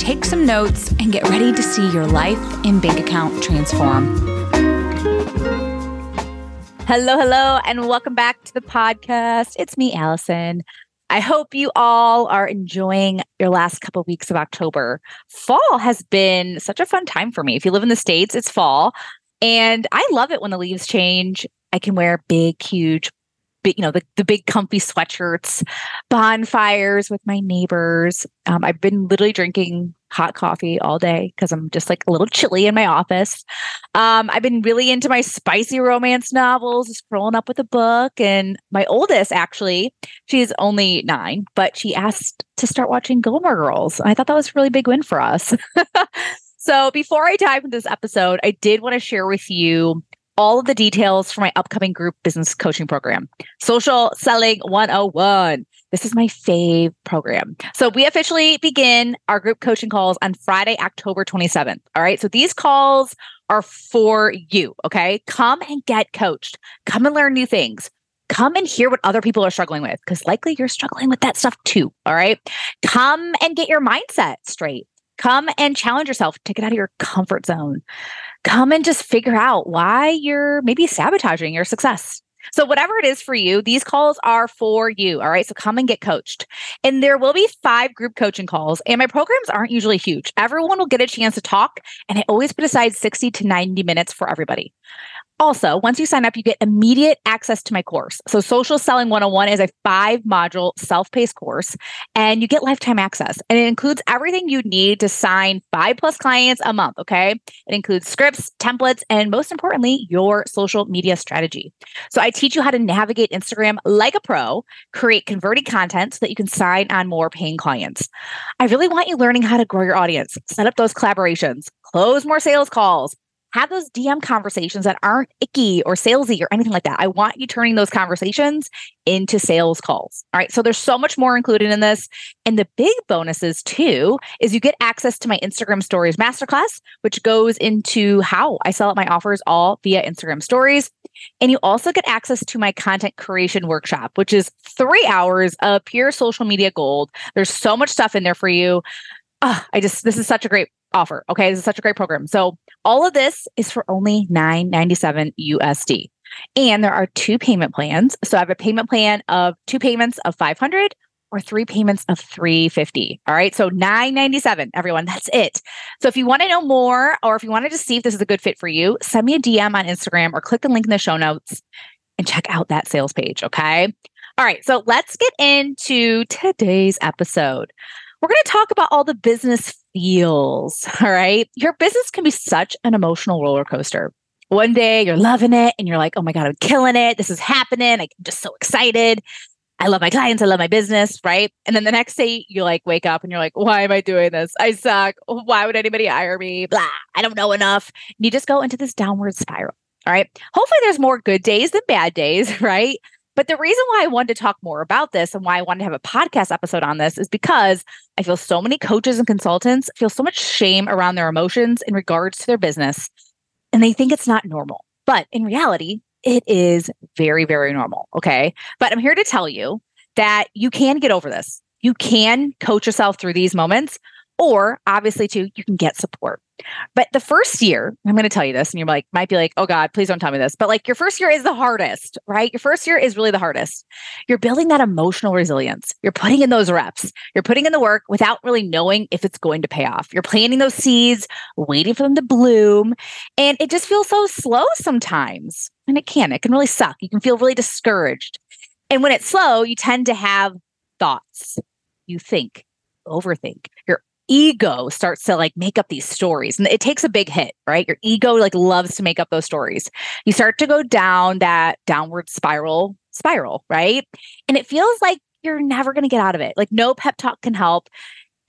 take some notes, and get ready to see your life and bank account transform. Hello, hello, and welcome back to the podcast. It's me, Allison. I hope you all are enjoying your last couple of weeks of October. Fall has been such a fun time for me. If you live in the States, it's fall. And I love it when the leaves change. I can wear big, huge, big, you know, the, the big comfy sweatshirts, bonfires with my neighbors. Um, I've been literally drinking hot coffee all day because I'm just like a little chilly in my office. Um, I've been really into my spicy romance novels, just rolling up with a book. And my oldest, actually, she's only nine, but she asked to start watching Gilmore Girls. I thought that was a really big win for us. So before I dive into this episode, I did want to share with you all of the details for my upcoming group business coaching program, Social Selling 101. This is my fave program. So we officially begin our group coaching calls on Friday, October 27th. All right. So these calls are for you. Okay. Come and get coached. Come and learn new things. Come and hear what other people are struggling with because likely you're struggling with that stuff too. All right. Come and get your mindset straight. Come and challenge yourself Take it out of your comfort zone. Come and just figure out why you're maybe sabotaging your success. So, whatever it is for you, these calls are for you. All right. So, come and get coached. And there will be five group coaching calls. And my programs aren't usually huge. Everyone will get a chance to talk. And I always put aside 60 to 90 minutes for everybody. Also, once you sign up, you get immediate access to my course. So, Social Selling 101 is a five module self paced course, and you get lifetime access. And it includes everything you need to sign five plus clients a month. Okay. It includes scripts, templates, and most importantly, your social media strategy. So, I teach you how to navigate Instagram like a pro, create converting content so that you can sign on more paying clients. I really want you learning how to grow your audience, set up those collaborations, close more sales calls have those DM conversations that aren't icky or salesy or anything like that. I want you turning those conversations into sales calls. All right. So there's so much more included in this. And the big bonuses too is you get access to my Instagram stories masterclass, which goes into how I sell out my offers all via Instagram stories. And you also get access to my content creation workshop, which is three hours of pure social media gold. There's so much stuff in there for you. Oh, I just, this is such a great offer. Okay. This is such a great program. So all of this is for only 997 USD. And there are two payment plans. So I have a payment plan of two payments of 500 or three payments of 350. All right. So 997, everyone. That's it. So if you want to know more or if you wanted to just see if this is a good fit for you, send me a DM on Instagram or click the link in the show notes and check out that sales page. Okay. All right. So let's get into today's episode. We're going to talk about all the business feels. All right. Your business can be such an emotional roller coaster. One day you're loving it and you're like, oh my God, I'm killing it. This is happening. I'm just so excited. I love my clients. I love my business. Right. And then the next day you like wake up and you're like, why am I doing this? I suck. Why would anybody hire me? Blah. I don't know enough. And you just go into this downward spiral. All right. Hopefully there's more good days than bad days. Right. But the reason why I wanted to talk more about this and why I wanted to have a podcast episode on this is because I feel so many coaches and consultants feel so much shame around their emotions in regards to their business, and they think it's not normal. But in reality, it is very, very normal. Okay. But I'm here to tell you that you can get over this. You can coach yourself through these moments, or obviously, too, you can get support. But the first year, I'm going to tell you this, and you're like might be like, "Oh God, please don't tell me this." But like your first year is the hardest, right? Your first year is really the hardest. You're building that emotional resilience. You're putting in those reps. You're putting in the work without really knowing if it's going to pay off. You're planting those seeds, waiting for them to bloom, and it just feels so slow sometimes. And it can. It can really suck. You can feel really discouraged. And when it's slow, you tend to have thoughts. You think, overthink. Ego starts to like make up these stories and it takes a big hit right your ego like loves to make up those stories you start to go down that downward spiral spiral right and it feels like you're never going to get out of it like no pep talk can help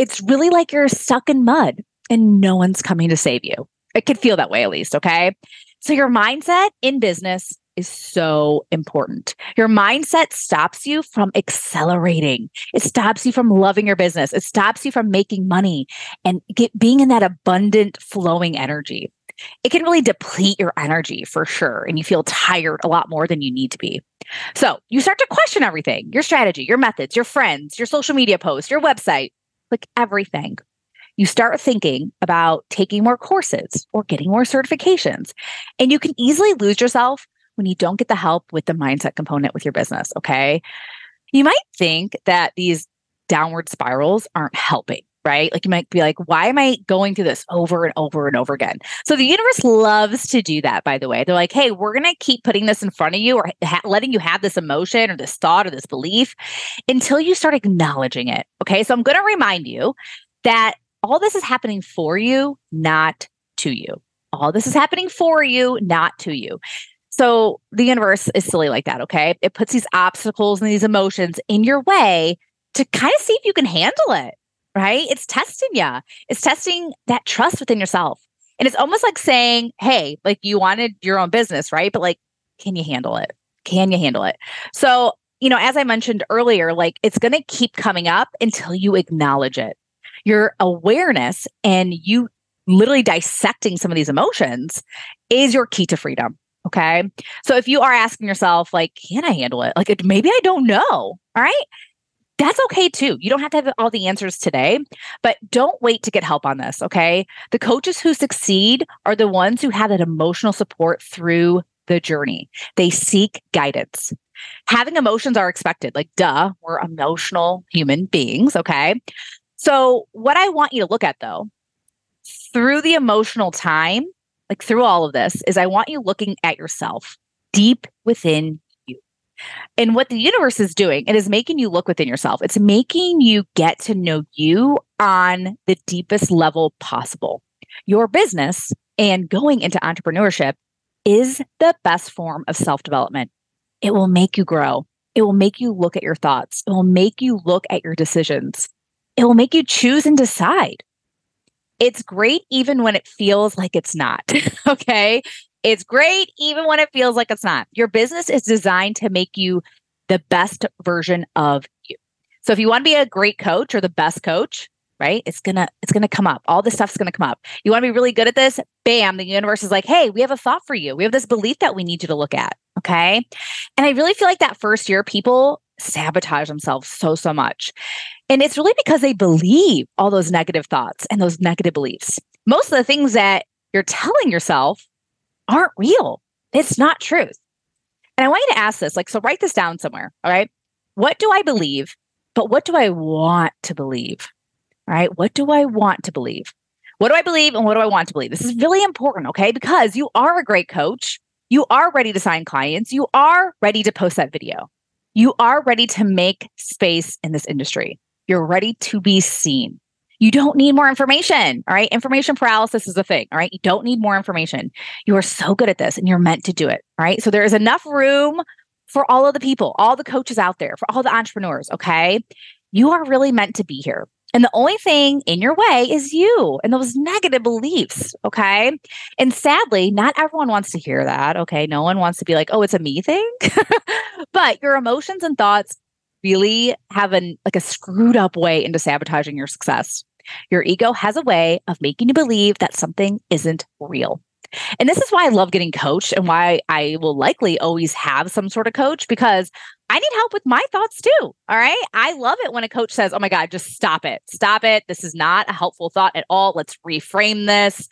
it's really like you're stuck in mud and no one's coming to save you. It could feel that way at least. Okay. So your mindset in business is so important. Your mindset stops you from accelerating. It stops you from loving your business. It stops you from making money and get, being in that abundant flowing energy. It can really deplete your energy for sure. And you feel tired a lot more than you need to be. So you start to question everything your strategy, your methods, your friends, your social media posts, your website, like everything you start thinking about taking more courses or getting more certifications. And you can easily lose yourself when you don't get the help with the mindset component with your business. Okay. You might think that these downward spirals aren't helping right? Like you might be like, why am I going through this over and over and over again? So the universe loves to do that, by the way. They're like, hey, we're going to keep putting this in front of you or ha- letting you have this emotion or this thought or this belief until you start acknowledging it. Okay. So I'm going to remind you that all this is happening for you, not to you. All this is happening for you, not to you. So the universe is silly like that, okay? It puts these obstacles and these emotions in your way to kind of see if you can handle it, right? It's testing you. It's testing that trust within yourself. And it's almost like saying, hey, like you wanted your own business, right? But like, can you handle it? Can you handle it? So, you know, as I mentioned earlier, like it's going to keep coming up until you acknowledge it your awareness and you literally dissecting some of these emotions is your key to freedom. Okay. So if you are asking yourself, like, can I handle it? Like, maybe I don't know. All right. That's okay too. You don't have to have all the answers today, but don't wait to get help on this. Okay. The coaches who succeed are the ones who have that emotional support through the journey. They seek guidance. Having emotions are expected. Like, duh, we're emotional human beings. Okay. So, what I want you to look at though, through the emotional time, like through all of this, is I want you looking at yourself deep within you. And what the universe is doing, it is making you look within yourself. It's making you get to know you on the deepest level possible. Your business and going into entrepreneurship is the best form of self development. It will make you grow. It will make you look at your thoughts. It will make you look at your decisions it will make you choose and decide. It's great even when it feels like it's not. okay. It's great even when it feels like it's not. Your business is designed to make you the best version of you. So if you want to be a great coach or the best coach, right? It's gonna it's gonna come up. All this stuff's gonna come up. You want to be really good at this? Bam! The universe is like, hey, we have a thought for you. We have this belief that we need you to look at. Okay, and I really feel like that first year, people sabotage themselves so so much, and it's really because they believe all those negative thoughts and those negative beliefs. Most of the things that you're telling yourself aren't real. It's not truth. And I want you to ask this like, so write this down somewhere. All right. What do I believe? But what do I want to believe? All right. What do I want to believe? What do I believe and what do I want to believe? This is really important. Okay. Because you are a great coach. You are ready to sign clients. You are ready to post that video. You are ready to make space in this industry. You're ready to be seen. You don't need more information. All right. Information paralysis is a thing. All right. You don't need more information. You are so good at this and you're meant to do it. All right. So there is enough room for all of the people, all the coaches out there, for all the entrepreneurs. Okay. You are really meant to be here. And the only thing in your way is you and those negative beliefs. Okay. And sadly, not everyone wants to hear that. Okay. No one wants to be like, oh, it's a me thing. but your emotions and thoughts really have an like a screwed up way into sabotaging your success. Your ego has a way of making you believe that something isn't real. And this is why I love getting coached and why I will likely always have some sort of coach because I need help with my thoughts too. All right. I love it when a coach says, Oh my God, just stop it. Stop it. This is not a helpful thought at all. Let's reframe this.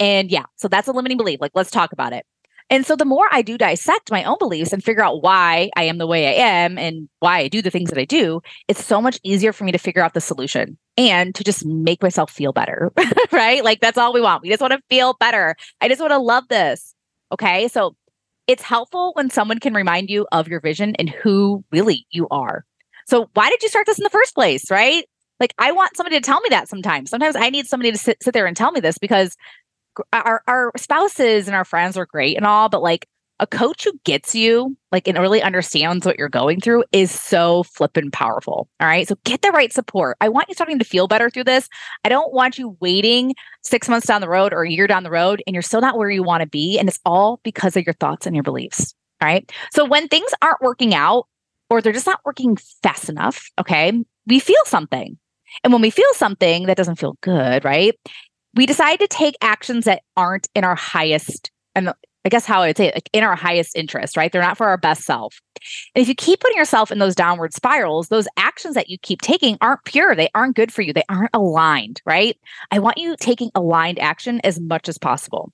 And yeah, so that's a limiting belief. Like, let's talk about it. And so the more I do dissect my own beliefs and figure out why I am the way I am and why I do the things that I do, it's so much easier for me to figure out the solution and to just make myself feel better. right? Like that's all we want. We just want to feel better. I just want to love this. Okay. So it's helpful when someone can remind you of your vision and who really you are. So why did you start this in the first place? Right? Like I want somebody to tell me that sometimes. Sometimes I need somebody to sit, sit there and tell me this because our our spouses and our friends are great and all, but like a coach who gets you, like, and really understands what you're going through is so flippin' powerful. All right. So get the right support. I want you starting to feel better through this. I don't want you waiting six months down the road or a year down the road and you're still not where you want to be. And it's all because of your thoughts and your beliefs. All right. So when things aren't working out or they're just not working fast enough, okay, we feel something. And when we feel something that doesn't feel good, right? We decide to take actions that aren't in our highest and I guess how I would say it, like in our highest interest, right? They're not for our best self. And if you keep putting yourself in those downward spirals, those actions that you keep taking aren't pure. They aren't good for you. They aren't aligned, right? I want you taking aligned action as much as possible.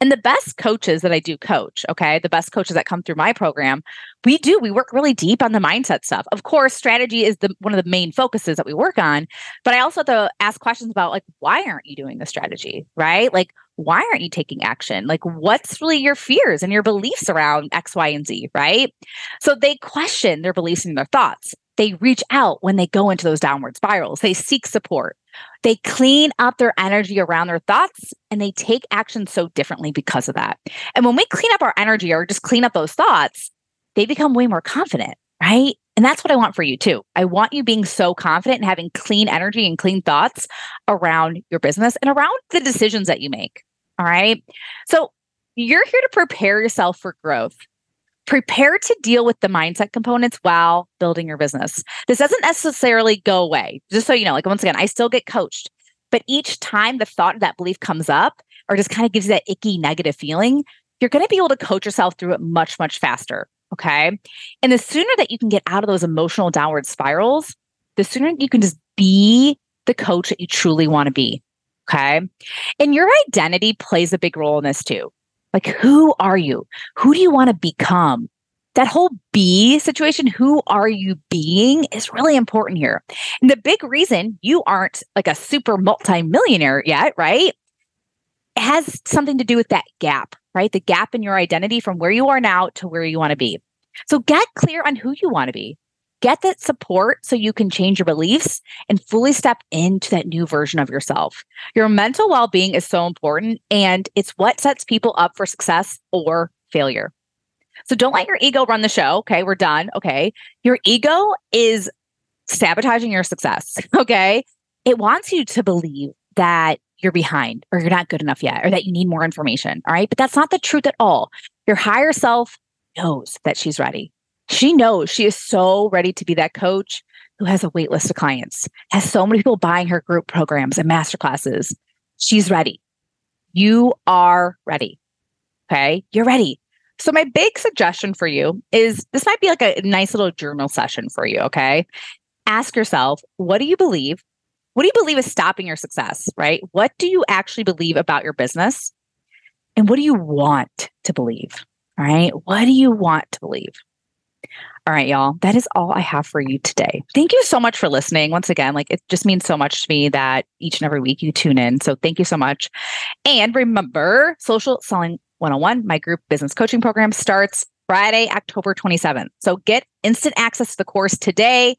And the best coaches that I do coach, okay, the best coaches that come through my program, we do, we work really deep on the mindset stuff. Of course, strategy is the one of the main focuses that we work on, but I also have to ask questions about like why aren't you doing the strategy, right? Like why aren't you taking action? Like, what's really your fears and your beliefs around X, Y, and Z, right? So they question their beliefs and their thoughts. They reach out when they go into those downward spirals. They seek support. They clean up their energy around their thoughts and they take action so differently because of that. And when we clean up our energy or just clean up those thoughts, they become way more confident, right? And that's what I want for you too. I want you being so confident and having clean energy and clean thoughts around your business and around the decisions that you make. All right. So you're here to prepare yourself for growth. Prepare to deal with the mindset components while building your business. This doesn't necessarily go away. Just so you know, like once again, I still get coached. But each time the thought of that belief comes up or just kind of gives you that icky negative feeling, you're going to be able to coach yourself through it much, much faster. Okay. And the sooner that you can get out of those emotional downward spirals, the sooner you can just be the coach that you truly want to be. Okay. And your identity plays a big role in this too. Like, who are you? Who do you want to become? That whole be situation, who are you being, is really important here. And the big reason you aren't like a super multimillionaire yet, right? It has something to do with that gap, right? The gap in your identity from where you are now to where you want to be. So get clear on who you want to be get that support so you can change your beliefs and fully step into that new version of yourself. Your mental well being is so important, and it's what sets people up for success or failure. So don't let your ego run the show. Okay, we're done. Okay. Your ego is sabotaging your success. Okay. It wants you to believe that you're behind or you're not good enough yet or that you need more information. All right. But that's not the truth at all. Your higher self knows that she's ready she knows she is so ready to be that coach who has a wait list of clients, has so many people buying her group programs and masterclasses. She's ready. You are ready. Okay. You're ready. So, my big suggestion for you is this might be like a nice little journal session for you. Okay. Ask yourself, what do you believe? What do you believe is stopping your success? Right? What do you actually believe about your business? And what do you want to believe? All right. What do you want to believe? All right, y'all. That is all I have for you today. Thank you so much for listening. Once again, like it just means so much to me that each and every week you tune in. So thank you so much. And remember, Social Selling 101, my group business coaching program starts Friday, October 27th. So get instant access to the course today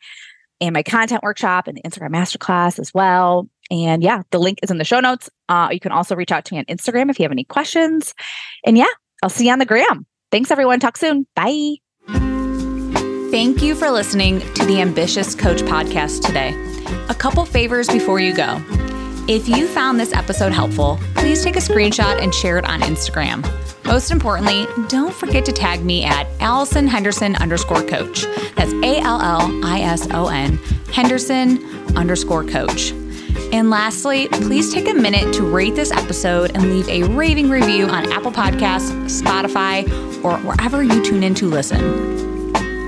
and my content workshop and the Instagram masterclass as well. And yeah, the link is in the show notes. Uh, you can also reach out to me on Instagram if you have any questions. And yeah, I'll see you on the gram. Thanks, everyone. Talk soon. Bye. Thank you for listening to the Ambitious Coach podcast today. A couple favors before you go. If you found this episode helpful, please take a screenshot and share it on Instagram. Most importantly, don't forget to tag me at Allison Henderson underscore coach. That's A L L I S O N Henderson underscore coach. And lastly, please take a minute to rate this episode and leave a raving review on Apple Podcasts, Spotify, or wherever you tune in to listen.